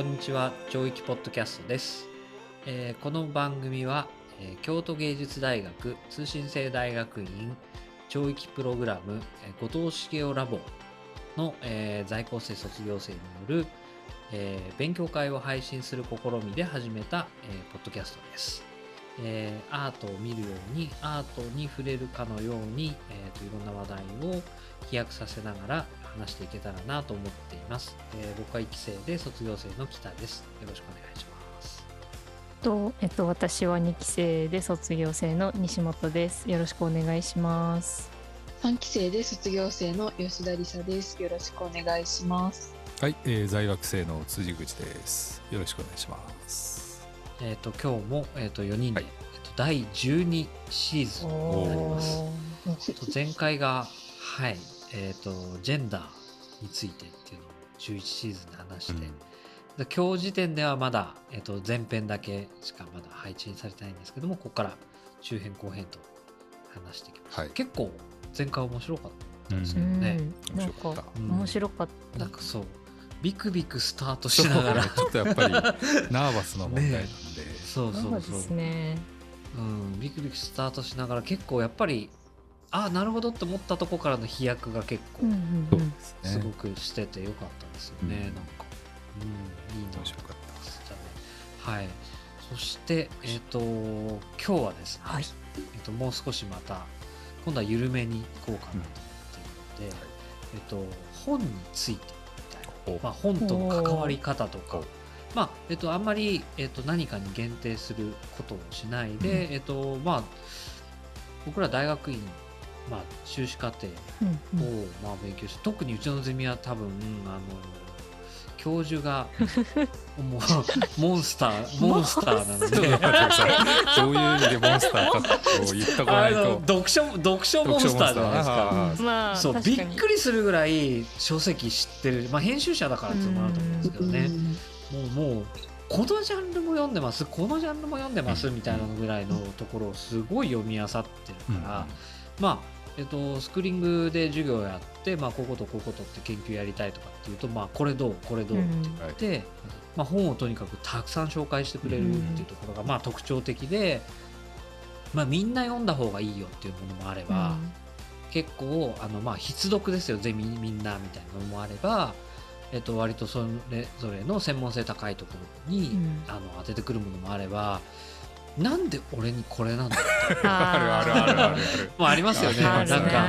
こんにちは教育ポッドキャストです、えー、この番組は、えー、京都芸術大学通信制大学院教育プログラム、えー、後藤茂雄ラボの、えー、在校生卒業生による、えー、勉強会を配信する試みで始めた、えー、ポッドキャストです、えー、アートを見るようにアートに触れるかのように、えーと、いろんな話題を飛躍させながら話していけたらなと思っています。えー、僕は1期生で卒業生の北です。よろしくお願いします。と、えっと、私は2期生で卒業生の西本です。よろしくお願いします。3期生で卒業生の吉田梨沙です。よろしくお願いします。はい、えー、在学生の辻口です。よろしくお願いします。えっ、ー、と今日もえっ、ー、と4人で、はい、えっ、と第12シーズンになります。前回がはいえっ、ー、とジェンダーについてっていうのを11シーズンで話して、うん、今日時点ではまだ、えー、と前編だけしかまだ配置されてないんですけどもここから中編後編と話していきます、はい、結構前回面白かったですけどね、うん、面白かった、うん、面白かった。なんかそうビクビクスタートしながら。ちょっとやっぱり ナーバスな問題なんで、ね、そうそうそう、ね、うん、ビクビクスタートしながら結構やっぱりああなるほどって思ったとこからの飛躍が結構、すごくしててよかったですよね、うん、なんか、うん、いいな面白かったですね。はい。そしてえっ、ー、と今日はですね、はい、えーと、もう少しまた今度は緩めにいこうかなと思っているので、うん、えっ、ー、と本についてみたいな、まあ、本との関わり方とか。まあえっ、ー、と、あんまり、えっと、何かに限定することをしないで、うん、えっとまあ、僕ら大学院まあ、修士課程をまあ勉強して、特にうちのゼミは多分あの教授がもうモンスターモンスター。なので。どういう意味でモンスターかと言ったことないと。読書読書モンスターじゃないですか、まあ、そうびっくりするぐらい書籍知ってる、まあ、編集者だからっていうのもあると思うんですけどね。もうもうこのジャンルも読んでますこのジャンルも読んでますみたいなのぐらいのところをすごい読み漁ってるから、まあえっと、スクリーングで授業をやって、まあ、こことこことって研究やりたいとかっていうと、まあ、これどうこれどうって言って、うん、まあ、本をとにかくたくさん紹介してくれるっていうところが、まあ、特徴的で、まあ、みんな読んだ方がいいよっていうものもあれば、うん、結構あの、まあ、必読ですよゼミみんなみたいなのもあれば。えっと、割とそれぞれの専門性高いところに、うん、あの当ててくるものもあればなんで俺にこれなんだ？あるあるあるあるもうありますよね。なんか。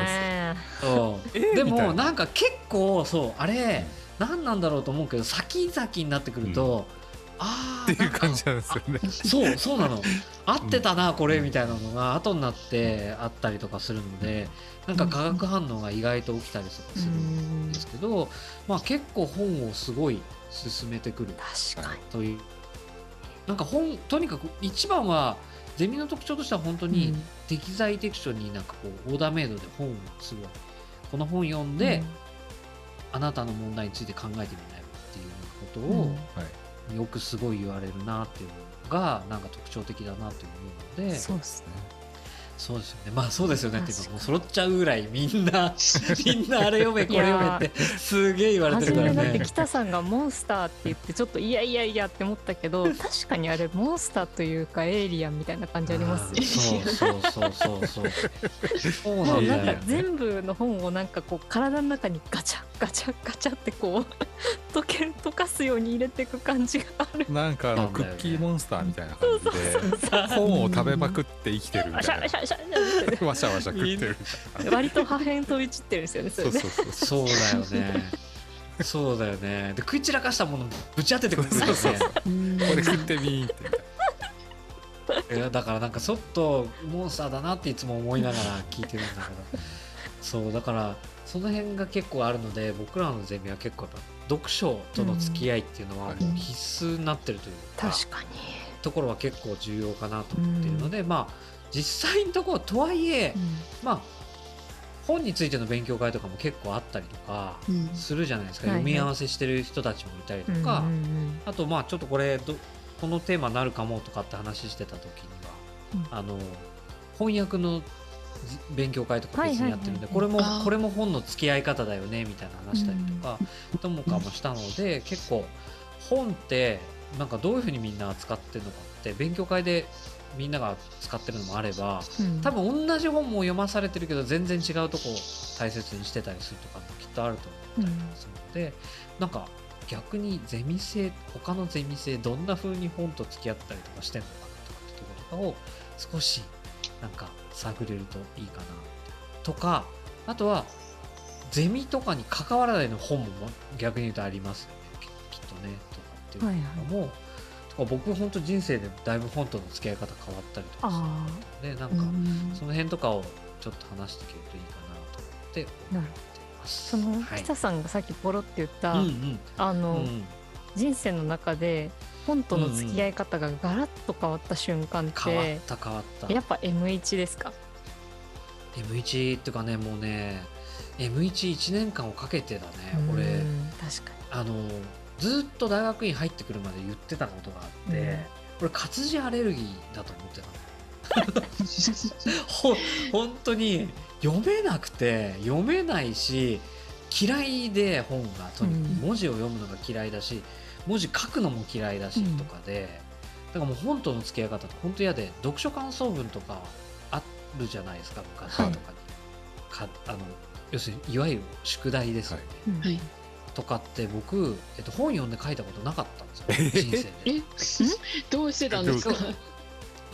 そうでもな。んか結構そうあれ何なんだろうと思うけど先々になってくると、ああっていう感じなんですよね。そうそうなの。合ってたなこれみたいなのが後になってあったりとかするのでなんか化学反応が意外と起きたりとかするんですけど、まあ、結構本をすごい進めてくるというなんか本とにかく一番はゼミの特徴としては本当に適材適所になんかこうオーダーメイドで本をすごいこの本読んで、うん、あなたの問題について考えてみないっていうことを、よくすごい言われるなっていうのがなんか特徴的だなというので。そうですねそうですよね。まあそうですよね。って今もう揃っちゃうぐらいみんな みんなあれ読めこれ読めってすげえ言われてるからね。だって北さんがモンスターって言ってちょっといやいやいやって思ったけど 確かにあれモンスターというかエイリアンみたいな感じありますね。そうそうそうそうそう。そうなんだなんか全部の本をなんかこう体の中にガチャガチャガチャってこう 溶け溶かすように入れていく感じがある。なんかあのクッキーモンスターみたいな感じで本を食べまくって生きてるみたいな。わしゃわしゃ食ってる割と破片飛び散ってるんですよね。それねそうだよね。そうだよね。で食い散らかしたものぶち当ててくるんですよね。これ食ってみーって。いやだからなんかちょっとモンスターだなっていつも思いながら聞いてるんだけどそうだからその辺が結構あるので僕らのゼミは結構やっぱ読書との付き合いっていうのは必須になってるというか,、確かに。ところは結構重要かなと思っているので、まあ実際のところとはいえ、うん、まあ本についての勉強会とかも結構あったりとかするじゃないですか、うん、読み合わせしてる人たちもいたりとか、あとまあちょっとこれこのテーマになるかもとかって話してた時には、うん、あの翻訳の勉強会とか別にやってるんで、これもこれも本の付き合い方だよねみたいな話したりとかともかもしたので結構本ってなんかどういうふうにみんな扱ってるのかって勉強会でみんなが使ってるのもあれば、うん、多分同じ本も読まされてるけど全然違うとこ大切にしてたりするとかもきっとあると思ったりするので、うん、なんか逆にゼミ生他のゼミ生どんな風に本と付き合ったりとかしてんのかなとかってとことかを少しなんか探れるといいかなとかあとはゼミとかに関わらないの本も逆に言うとありますよね。きっとね。とかっていうのも、はいはい、とか僕本当人生でだいぶ本との付き合い方変わったりとかするので。なんかその辺とかをちょっと話していけるといいかなと思って思ってます。その北さんがさっきポロって言った、はい、あの、うん、人生の中で本との付き合い方がガラッと変わった瞬間って、変わった変わった。やっぱ M1 ですか？M1 っていうかねもうね M11 年間をかけてだね俺。確かに。あのずっと大学院入ってくるまで言ってたことがあって、うん、俺活字アレルギーだと思ってた ほ本当に読めなくて読めないし嫌いで本がとにかく文字を読むのが嫌いだし、うん、文字書くのも嫌いだしとかで、だからもう本との付き合い方って本当嫌で読書感想文とかあるじゃないですか昔とかに、はい、かあの要するにいわゆる宿題ですよね、はい、とかって僕、えっと、本読んで書いたことなかったんですよ人生で。え どうしてたんですか？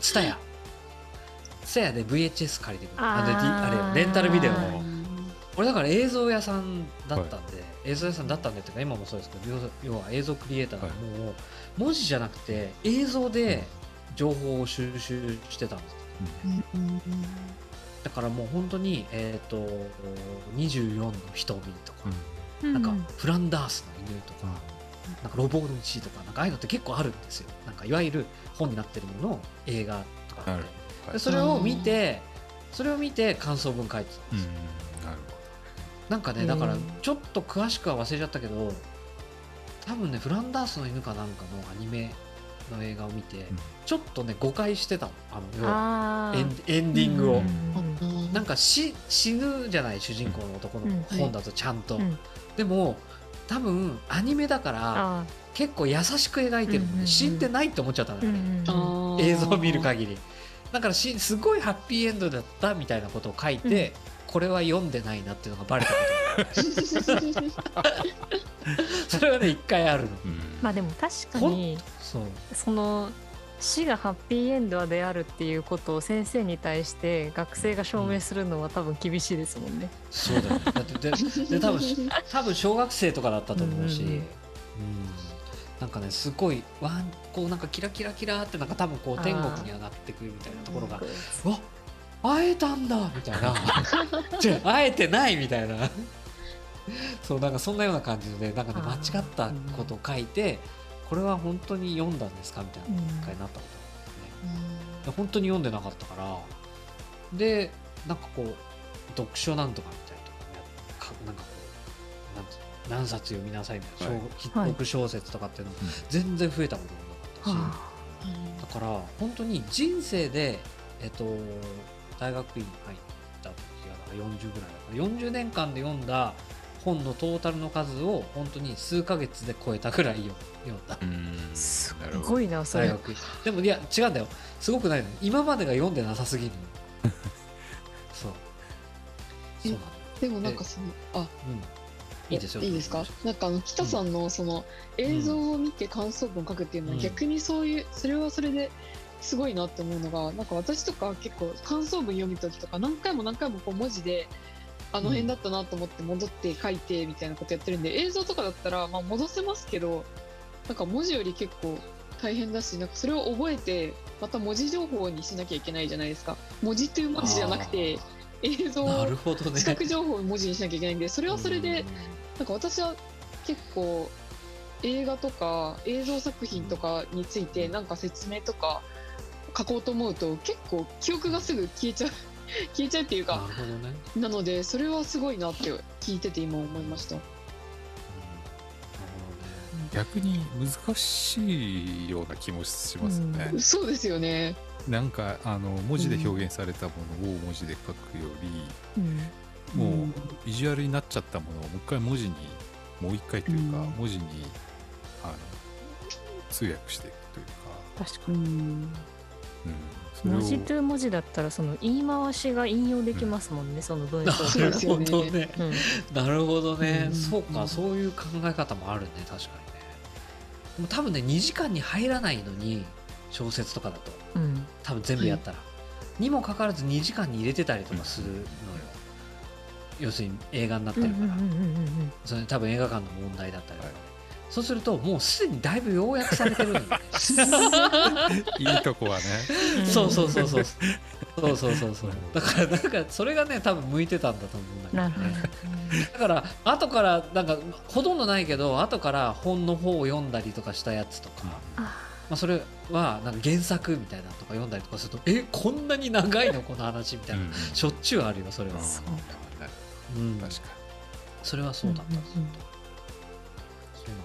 ツタヤ。ツタヤで VHS 借りてくる。あれレンタルビデオの。俺だから映像屋さんだったんで、はい、映像屋さんだったんでっていうか今もそうですけど要は映像クリエイターがもう文字じゃなくて映像で情報を収集してたんですよ、うん。だからもう本当に、えーと、24の瞳とか、うん、なんかフランダースの犬とか、うん、なんかロボの石とかなんかああいうのって結構あるんですよ。なんかいわゆる本になってるものの映画とかって、はい、でそれを見てそれを見て感想文書いてたんですよ、なんかねだからちょっと詳しくは忘れちゃったけど多分ねフランダースの犬かなんかのアニメの映画を見て、うん、ちょっとね誤解してたあのエンエンディングを、うん、なんか死死ぬじゃない主人公の男の本だとちゃんと、うん、でも多分アニメだから結構優しく描いてるので、死んでないって思っちゃったんだよね、映像を見る限り。だからしすごいハッピーエンドだったみたいなことを書いて、これは読んでないなっていうのがバレたことそれはね一回ある。の、まあでも確かにそう。その死がハッピーエンドであるっていうことを先生に対して学生が証明するのは多分厳しいですもんね。そうだよ、ね、だってでで多分多分小学生とかだったと思うし、うん、うん、なんかねすごいわんこうなんかキラキラキラってなんか多分こう天国に上がってくるみたいなところがうわ会えたんだみたいな。会えてないみたいな。そうなんかそんなような感じでなんかね間違ったことを書いて。これは本当に読んだんですかみたいな一回なったことがあってね、うん、本当に読んでなかったから。でなんかこう読書なんとかみたいなかなんかこうなんて何冊読みなさいみたいな、はい、読小説とかっていうのも全然増えたこともなかったし、はい、だから本当に人生で、えっと、大学院に入った時が40ぐらいだから40年間で読んだ本のトータルの数を本当に数か月で超えたぐらい読ん。だすごいなそれ。でもいや違うんだよ。すごくないの今までが読んでなさすぎる そう。そうなんだでもなんかそのあ、うん、いいですよ。いいですか？なんかあの北さんのその映像を見て感想文書くっていうのは逆にそういうそれはそれですごいなって思うのがなんか私とか結構感想文読む時とか何回も何回もこう文字であの辺だったなと思って戻って書いてみたいなことやってるんで映像とかだったらまあ戻せますけどなんか文字より結構大変だしなんかそれを覚えてまた文字情報にしなきゃいけないじゃないですか。文字という文字じゃなくて映像ね、視覚情報を文字にしなきゃいけないんでそれはそれでなんか私は結構映画とか映像作品とかについてなんか説明とか書こうと思うと結構記憶がすぐ消えちゃう。消えちゃうっていうかなるほど、ね、なのでそれはすごいなって聞いてて今思いました、うん、逆に難しいような気もしますね、うん、そうですよね。なんかあの文字で表現されたものを文字で書くより、うん、もうビジュアルになっちゃったものをもう一回文字にもう一回というか、文字にあの通訳していくというか。確かに、うん文字と文字だったらその言い回しが引用できますもんね、うん、その文章なるほどね、うん、なるほどね、うん、そうか、そういう考え方もあるね確かにね。でも多分ね2時間に入らないのに小説とかだと、多分全部やったら、はい、にもかかわらず2時間に入れてたりとかするのよ、要するに映画になってるか。ら、それ多分映画館の問題だったりとか、はいそうするともうすでにだいぶ要約されてるんだ いいとこはね。そうそうそうそう。そうそうそうそう。だからなんかそれがね多分向いてたんだと思うんだけどね。だから後からなんかほとんどないけど後から本の方を読んだりとかしたやつとか、まあ、それはなんか原作みたいなとか読んだりとかするとえこんなに長いの？この話みたいな、しょっちゅうあるよそれは。うん、確かに。それはそうだったんです、うんうん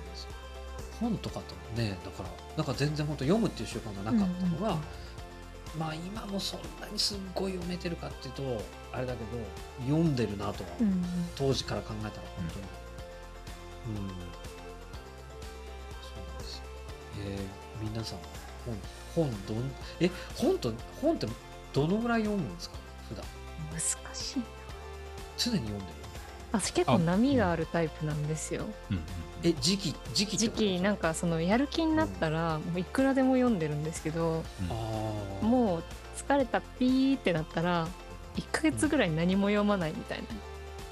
本とかとねだからなんか全然本当読むっていう習慣がなかったのが、うん、まあ今もそんなにすっごい読めてるかっていうとあれだけど読んでるなとは、うん、当時から考えたら本当に、うん、うん、そうなんですよ。えー、皆さん本本どんえ本と本ってどのぐらい読むんですか？普段。難しい常に読んでる私結構波があるタイプなんですよ。え時期時期時期なんかそのやる気になったらもういくらでも読んでるんですけど、うん、もう疲れたピーってなったら1か月ぐらい何も読まないみたいな。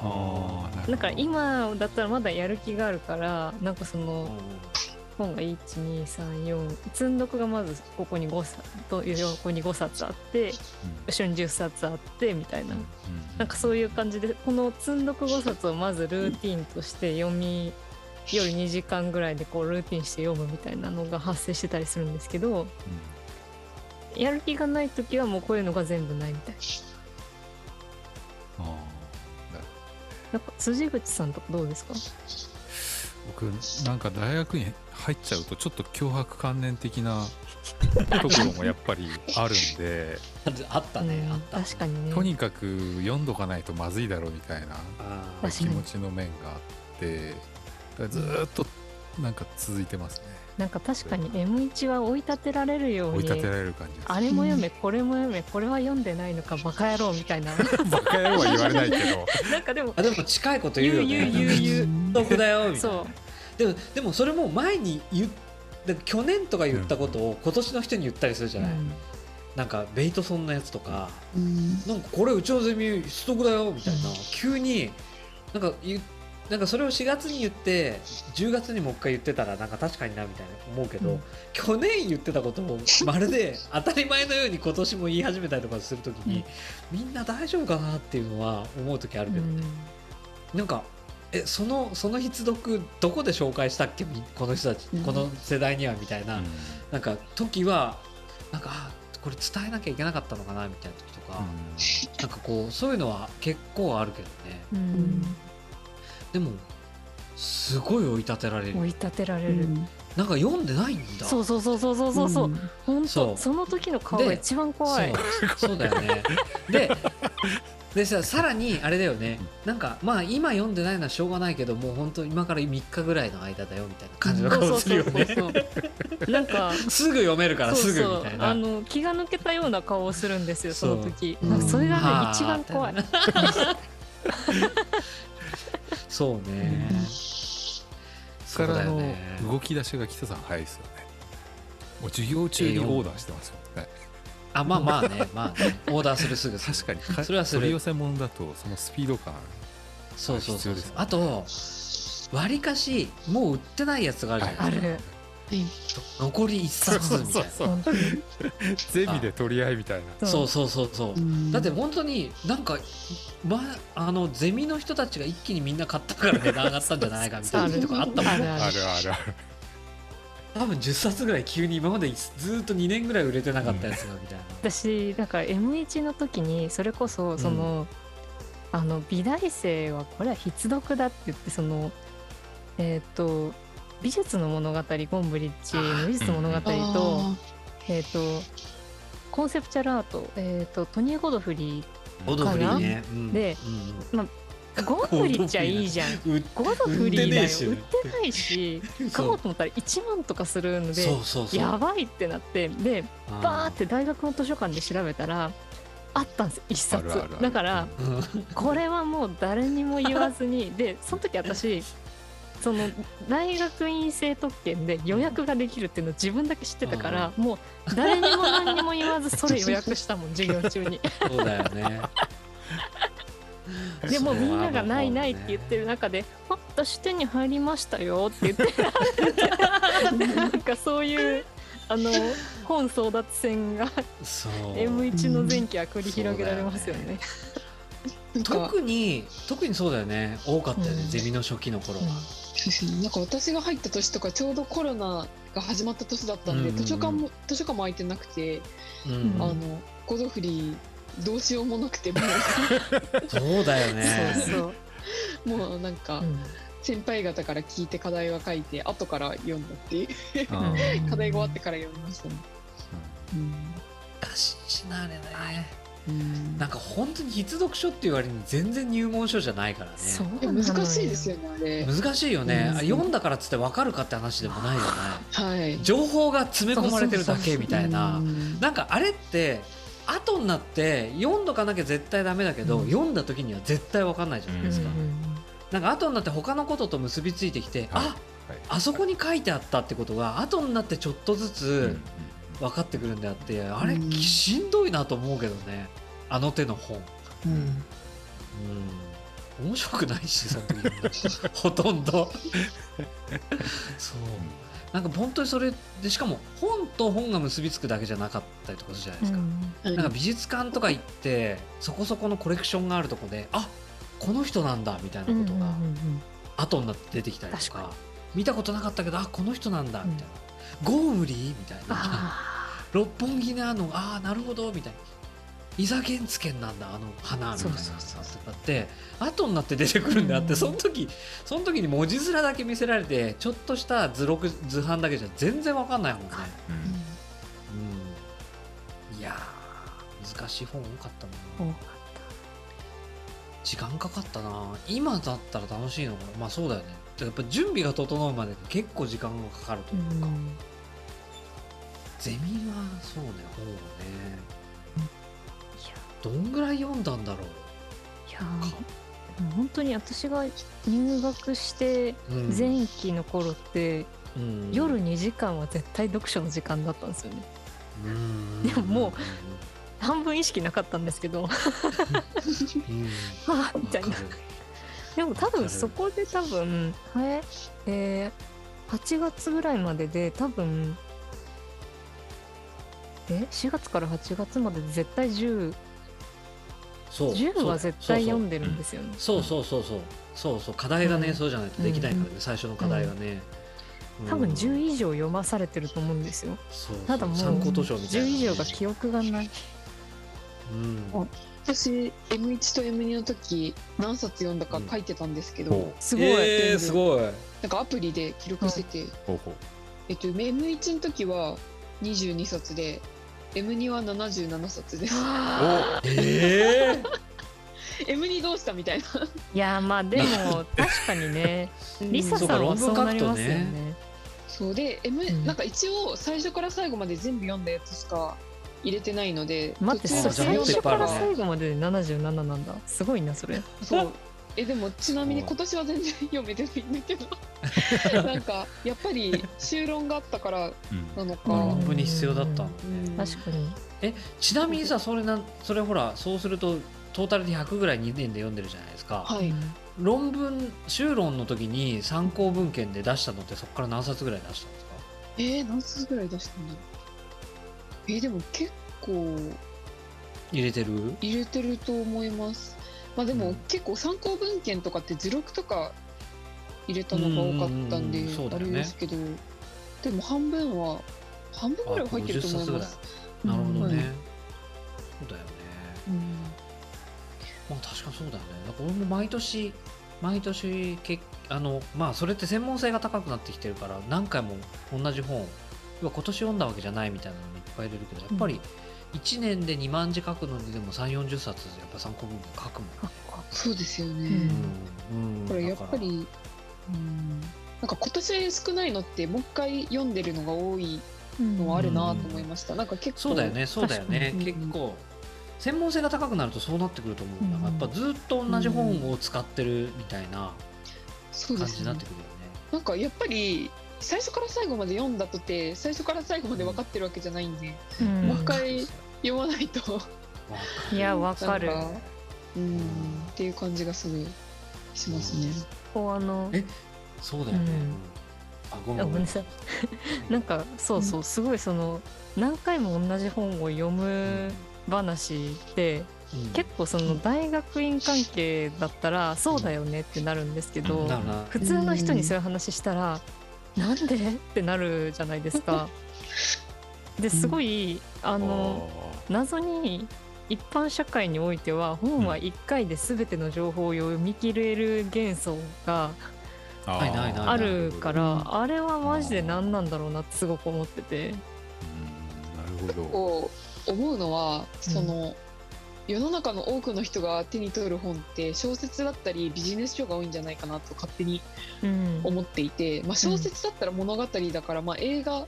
あなんか今だったらまだやる気があるからなんかその本が1234積んどくがまずここに5冊と横に5冊あって、後ろに10冊あってみたいな、なんかそういう感じでこの積んどく5冊をまずルーティンとして読み夜2時間ぐらいでこうルーティンして読むみたいなのが発生してたりするんですけど、やる気がない時はもうこういうのが全部ないみたいな。なんか辻口さんとかどうですか？僕なんか大学に入っちゃうとちょっと脅迫観念的なところもやっぱりあるんで あったね、あった。確かにね。とにかく読んどかないとまずいだろうみたいな気持ちの面があってずっとなんか続いてますね。なんか確かに M1 は追い立てられるように追い立てられる感じあれも読めこれも読めこれは読んでないのかバカ野郎みたいな。バカ野郎は言われないけど。なんかでもあでも近いこと言うよね。言う言う言う。言うだよみたいな。でもでもそれも前に言っ去年とか言ったことを今年の人に言ったりするじゃない、うん、なんかベイトソンのやつとか、うん、なんかこれうちのゼミストックだよみたいな、うん、急になんか言なんかそれを4月に言って10月にもう一回言ってたらなんか確かになみたいな思うけど、うん、去年言ってたことをまるで当たり前のように今年も言い始めたりとかするときに、うん、みんな大丈夫かなっていうのは思う時あるけど。ね、うん、なんかえそのその必読どこで紹介したっけ？この人たち、この世代にはみたいな、うん、なんか時はなんかこれ伝えなきゃいけなかったのかなみたいな時とか、うん、なんかこうそういうのは結構あるけどね、うん、でもすごい追い立てられる。追い立てられる、なんか読んでないんだ。そうそうそうそうそうそう、うん、本当その時の顔が一番怖い。そう。だよね。ででささらにあれだよね。なんかまあ今読んでないのはしょうがないけどもう本当今から3日ぐらいの間だよみたいな感じの顔するよね。なんかすぐ読めるからすぐみたいな。あの気が抜けたような顔をするんですよその時。そそれがね一番怖いそうね、からの動き出しが北さん早いですよね。もう授業中にオーダーしてますよね、あまあまあねまあね。オーダーするすぐ確かに。それはする。取り寄せ物だとそのスピード感そうそうそうあとわりかしもう売ってないやつがあるじゃないですか、ある残り1冊みたいな。ゼミで取り合いみたいな。そうそうそうそう。だって本当になんか、まあのゼミの人たちが一気にみんな買ったから値段上がったんじゃないかみたいなとかあったもんあるあるある。多分10冊ぐらい急に今までずっと2年ぐらい売れてなかったやつがみたいな、うん、私だから M1 の時にそれこそその、うん、あの美大生はこれは必読だって言ってそのえっ、ー、と美術の物語ゴンブリッジの美術物語とえっ、ー、とコンセプチャルアート、えーと、トニー・ゴドフリーかな、ね。うん、で、うん、まあ5ドフリじゃいいじゃん。5ドフリだよ。売ってないし 買おうと思ったら1万とかするのでやばいってなってでバーって大学の図書館で調べたらあったんです一冊。だからこれはもう誰にも言わずにでその時私その大学院生特権で予約ができるっていうのを自分だけ知ってたから、もう誰にも何にも言わずそれ予約したもん授業中に。そうだよね。でもみんながないないって言ってる中で「あ私手に入りましたよ」って言って なんかそういうあの本争奪戦が M1 の前期は繰り広げられますよね。特に特にそうだよね。多かったよね、うん、ゼミの初期の頃は。うん、なんか私が入った年とかちょうどコロナが始まった年だったんで、うんうん、図書館も図書館も空いてなくて、うん、あのゴドフリーどうしようもなくても そうだよね。そうそう。もうなんか、先輩方から聞いて課題は書いて後から読んだっていう。課題が終わってから読みましたね。うん、難しいしなあれね。なんか本当に必読書って言われるの全然入門書じゃないからね。難しいですよねあれ。難しいよね、読んだからっつって分かるかって話でもないよね、はい、情報が詰め込まれてるだけみたいな。なんかあれって後になって読んどかなきゃ絶対ダメだけど、うん、読んだ時には絶対分かんないじゃないですか、うん、なんか後になって他のことと結びついてきて、はい、あ、はい、あそこに書いてあったってことが後になってちょっとずつ分かってくるんであってあれしんどいなと思うけどね。あの手の本。うん、うん。面白くないしその。時 ほとんど。そう。なんか本当にそれでしかも本と本が結びつくだけじゃなかったりとかするじゃないですか、うん、なんか美術館とか行ってそこそこのコレクションがあるとこであこの人なんだみたいなことが後になって出てきたりとか。見たことなかったけどあこの人なんだみたいな、ゴームリーみたいな。六本木のあのああなるほどみたいな。イザゲンツケンなんだあの花みたいな。やつとかって後になって出てくるんであって、その時その時に文字面だけ見せられてちょっとした図録図版だけじゃ全然わかんないもんね。うん、いや難しい本多かったな。時間かかったな。今だったら楽しいのかな。まあそうだよね。やっぱ準備が整うまで結構時間がかかるというか、うん、ゼミはそうね。本をね。どんぐらい読んだんだろう。いや本当に私が入学して前期の頃って、うん、夜2時間は絶対読書の時間だったんですよね。でももう半分意識なかったんですけど。はあみたいな。でも多分そこで多分ええー、8月ぐらいまでで多分え4月から8月までで絶対10そう。10は絶対読んでるんですよね。そうそう。そうそうそうそう。課題がね、うん、そうじゃないとできないからね、うん、最初の課題がね、うん、多分10以上読まされてると思うんですよ。ただもう参考図書みたいな、10以上が記憶がない、うん、私 M1 と M2 の時何冊読んだか書いてたんですけど、すごい、えー、すごい。なんかアプリで記録してて、えっと M1 の時は22冊で M2 は77冊です。えー、M2 どうしたみたいな。いやまあでも 確かにね、リサさんはそうなりますよね。そうで M、うん、なんか一応最初から最後まで全部読んだやつしか入れてないので待って最初から最後までで77なんだ。すごいなそれ。そうえでもちなみに今年は全然読めてないんだけど。なんかやっぱり修論があったからなのか、論文に必要だったの、ね、確かに。えちなみにさそれなそれほらそうするとトータルで100ぐらい2年で読んでるじゃないですか、はい、論文修論の時に参考文献で出したのってそこから何冊ぐらい出したんですか？えー、何冊ぐらい出したんだえー、でも結構入れてる？入れてると思いますまあでも結構参考文献とかって図録とか入れたのが多かったんで、あれですけど、でも半分は半分ぐらい入ってると思います。なるほどね、そうだよね。まあ確かそうだよね。なんか俺も毎年毎年けあのまあそれって専門性が高くなってきてるから何回も同じ本今年読んだわけじゃないみたいなのもいっぱい入れるけどやっぱり1年で2万字書くのにでも3 4 0冊やっぱ参考文献書くもん。ね。そうですよね、うん。これやっぱりうん。なんか今年少ないのってもう一回読んでるのが多いのはあるなと思いました、うん、なんか結構。そうだよね。そうだよね、結構。専門性が高くなるとそうなってくると思うんだが、うん、やっぱずっと同じ本を使ってるみたいな感じになってくるよね。なんかやっぱり最初から最後まで読んだとて最初から最後まで分かってるわけじゃないんで、うん、もう一回読まないと。いや 分かる。うんっていう感じがすごいしますね。こうあのえそうだよね、あごめんなさい。なんかそうそうすごいその何回も同じ本を読む話で、うん、結構その大学院関係だったらそうだよねってなるんですけど、うん、普通の人にそういう話したら、うん、なんで？ってなるじゃないですか。ですごいあの謎に一般社会においては本は1回で全ての情報を読み切れる幻想があるからあれはマジで何なんだろうなってすごく思ってて。なるほど思うのはその、世の中の多くの人が手に取る本って小説だったりビジネス書が多いんじゃないかなと勝手に思っていて、うん、まあ、小説だったら物語だから、まあ、映画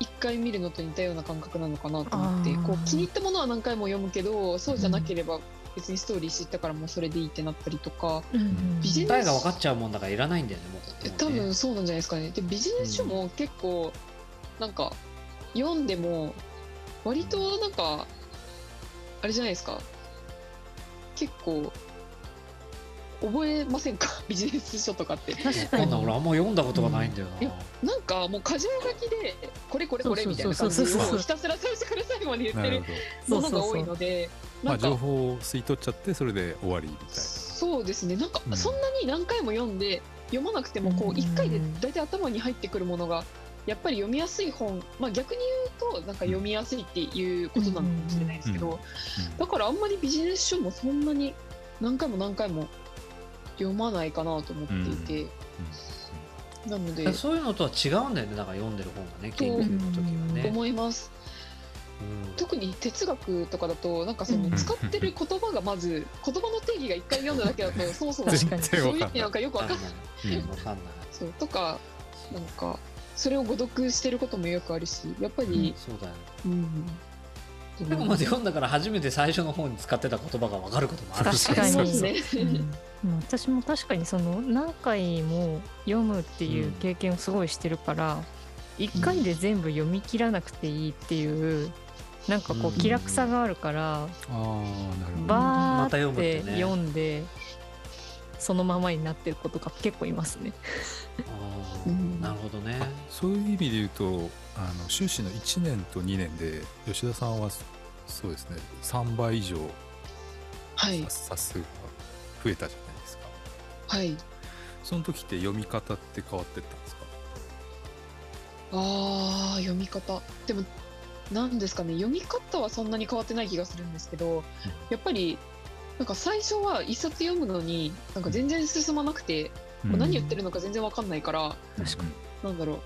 一回見るのと似たような感覚なのかなと思ってこう気に入ったものは何回も読むけどそうじゃなければ別にストーリー知ったからもうそれでいいってなったりとか、うん、ビジネス答が分かっちゃうもんだからいらないんだよねもう、ね、多分そうなんじゃないですかね。でビジネス書も結構なんか読んでも割となんかあれじゃないですか。結構覚えませんか？ビジネス書とかって。確かに。俺あんま読んだことがないんだよな、うん、なんかもう箇条書きでこれこれこれみたいな感じをひたすら最初から最後まで言ってるものが多いのでまあ情報を吸い取っちゃってそれで終わりみたいな。そうですね。なんかそんなに何回も読んで読まなくてもこう1回で大体頭に入ってくるものがやっぱり読みやすい本、まあ、逆に言うとなんか読みやすいっていうことなのかもしれないですけど、だからあんまりビジネス書もそんなに何回も何回も読まないかなと思っていて、なのでそういうのとは違うんだよねだから読んでる本がね研究の時はね。思います。うん、特に哲学とかだとなんかその使ってる言葉がまず言葉の定義が一回読んだだけだと そもそもそういう意味なんかよくわかんない。そうとかなんかそれを誤読してることもよくあるしやっぱり、うん、そうだよ、ね、うん。最後まで読んだから初めて最初の方に使ってた言葉が分かることもあるし。確かに、ね。うん、私も確かにその何回も読むっていう経験をすごいしてるから、うん、1回で全部読み切らなくていいっていうなんかこう気楽さがあるから、うん、バーって読んでそのままになってることが結構いますね。なるほどね。そういう意味で言うとあの修士の1年と2年で吉田さんはそうですね3倍以上冊数が増えたじゃないですか。はい。その時って読み方って変わってったんですか？あー読み方。でも何ですかね。読み方はそんなに変わってない気がするんですけど、うん、やっぱりなんか最初は一冊読むのになんか全然進まなくて、うん、何言ってるのか全然わかんないから、確かに。なんだろう。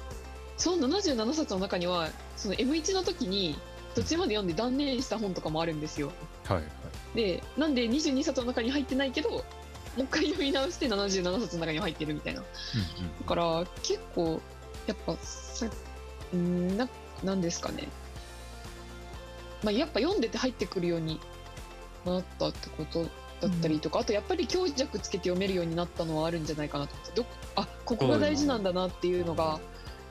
その77冊の中にはその M1 の時に途中まで読んで断念した本とかもあるんですよ。はいはい、でなんで22冊の中に入ってないけどもう一回読み直して77冊の中に入ってるみたいな。うんうん、だから結構やっぱさんななんですかね、まあ、やっぱ読んでて入ってくるようになったってことだったりとか、うん、あとやっぱり強弱つけて読めるようになったのはあるんじゃないかなと思ってどあここが大事なんだなっていうのが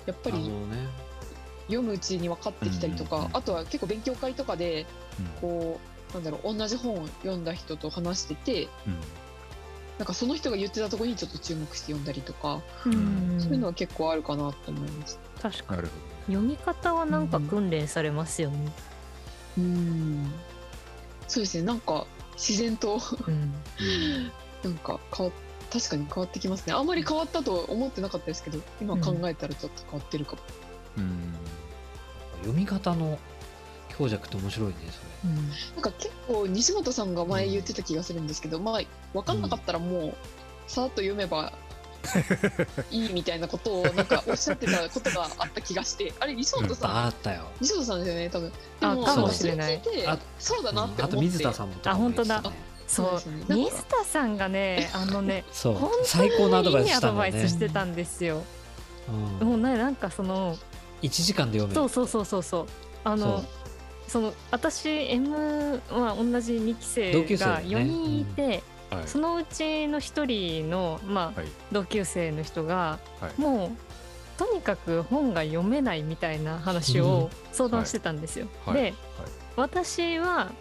やっぱり読むうちに分かってきたりとか、あとは結構勉強会とかでこう、なんだろう同じ本を読んだ人と話してて、なんかその人が言ってたところにちょっと注目して読んだりとか、そういうのは結構あるかなと思います。確かに。読み方はなんか訓練されますよね。うんそうですね。なんか自然と。なんか変わ確かに変わってきますね。あんまり変わったと思ってなかったですけど今考えたらちょっと変わってるかも、うん、読み方の強弱って面白いねそれ、うん、なんか結構西本さんが前言ってた気がするんですけど、まあ分かんなかったらもう、さっと読めばいいみたいなことをなんかおっしゃってたことがあった気がして。あれ西本さん、あったよ。西本さんですよね多分。でもかもしれない。そうだなって思って。あと水田さんもあ本当だ。そう、ね、水田さんがねあのね そう。最高のアドバイスした、ね、アドバイスしてたんですよ、うん、もうねなんかその1時間で読めそうそうそうそうそう。あのその私 M は同じ2期生が4人いて、はい、そのうちの1人の、まあ、はい、同級生の人が、はい、もうとにかく本が読めないみたいな話を相談してたんですよ。で、私は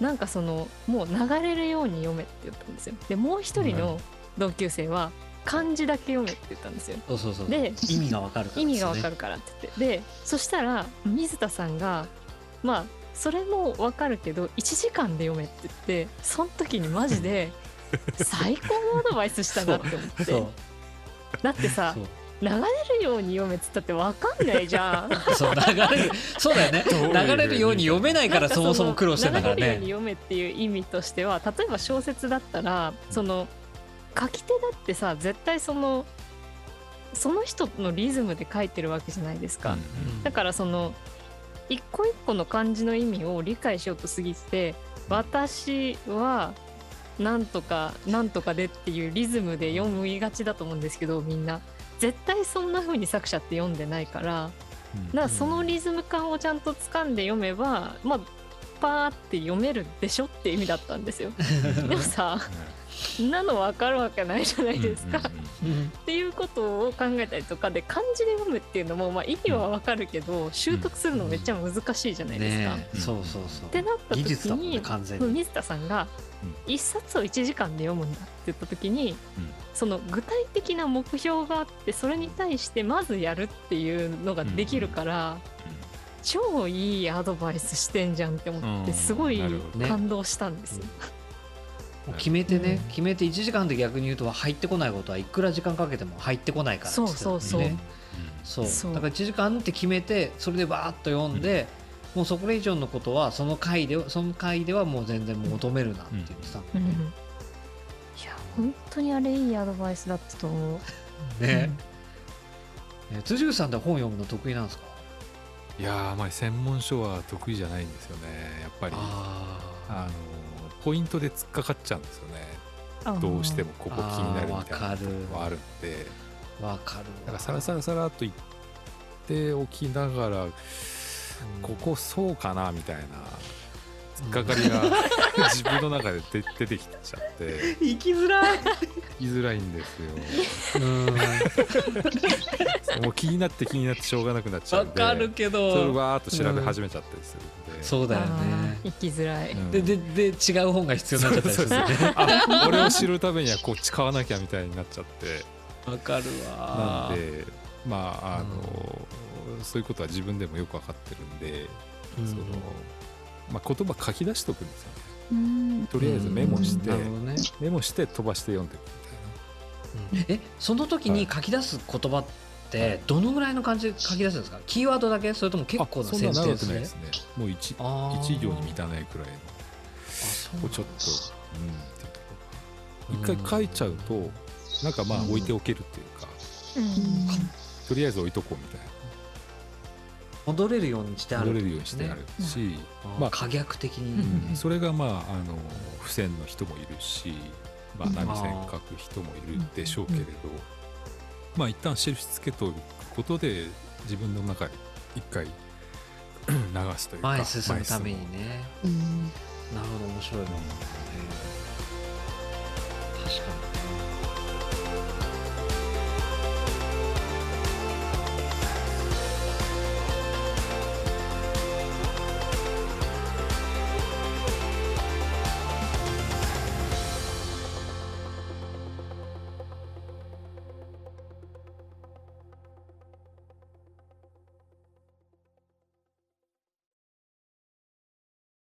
なんかそのもう流れるように読めって言ったんですよ。でもう一人の同級生は漢字だけ読めって言ったんですよ。そうそうそうで意味がわかるから、ね、意味がわかるからって言ってでそしたら水田さんがまあそれもわかるけど1時間で読めって言ってその時にマジで 最高のアドバイスしたなって思って。だってさ流れるように読めっつったってわかんないじゃん。そう流れる。そうだよね。流れるように読めないからそもそも苦労してたからね。流れるように読めっていう意味としては例えば小説だったらその書き手だってさ絶対そのその人のリズムで書いてるわけじゃないですか、うんうん、だからその一個一個の漢字の意味を理解しようとすぎて私はなんとかなんとかでっていうリズムで読みがちだと思うんですけどみんな。絶対そんな風に作者って読んでないから、うん、だそのリズム感をちゃんと掴んで読めばまあパーって読めるでしょって意味だったんですよ。でもさなの分かるわけないじゃないですか。っていうことを考えたりとかで漢字で読むっていうのも、まあ、意味は分かるけど、習得するのめっちゃ難しいじゃないですか。ね、そうそうそう。ってなった時に、ね、水田さんが1冊を1時間で読むんだって言った時に、その具体的な目標があってそれに対してまずやるっていうのができるから。超いいアドバイスしてんじゃんって思ってすごい感動したんですよ。決めてね、決めて1時間で逆に言うと入ってこないことはいくら時間かけても入ってこないからそうそうそうそう。だから1時間って決めてそれでバーッと読んで、もうそこ以上のことはその回でその回ではもう全然求めるなって言ってたんで、ね、いや本当にあれいいアドバイスだったと思う。ね、うん、辻口さんって本読むの得意なんですか？いやあまり専門書は得意じゃないんですよねやっぱり。あのポイントで突っかかっちゃうんですよね。どうしてもここ気になるみたいなのはあるんで。わかる。だからサラサラサラっと言っておきながら、ここそうかなみたいな。突っかかりが 自分の中で出出てきちゃって。生きづらい。生きづらいんですよ。もう気になって気になってしょうがなくなっちゃうんでわかるけど。それわーっと調べ始めちゃったりするんで、そうだよね。生きづらい、ででで違う本が必要になっちゃったりするんで。すね俺を知るためにはこっち買わなきゃみたいになっちゃって。わかるわ。なんでまああの、そういうことは自分でもよく分かってるんで、そのまあ、言葉書き出しとくんですよ。ね。とりあえずメモして、ね、メモして飛ばして読んでいくみたいな。えその時に書き出す言葉ってどのぐらいの感じで書き出すんですか？キーワードだけ？それとも結構なセンテンスでですね。もう 1, 1行に満たないくらいの。あちょっとうんっていうところ一回書いちゃうとなんかまあ置いておけるっていうか、とりあえず置いとこうみたいな戻れるようにしてある、戻れるようにしてあるし、ね、まあ可逆的に、うん、それがまああの付箋の人もいるし、まあ、波線書く人もいるでしょうけれど、まあ一旦印つけとくことで自分の中で一回流すというか前進むためにね、うん、なるほど面白いな、うん、確かに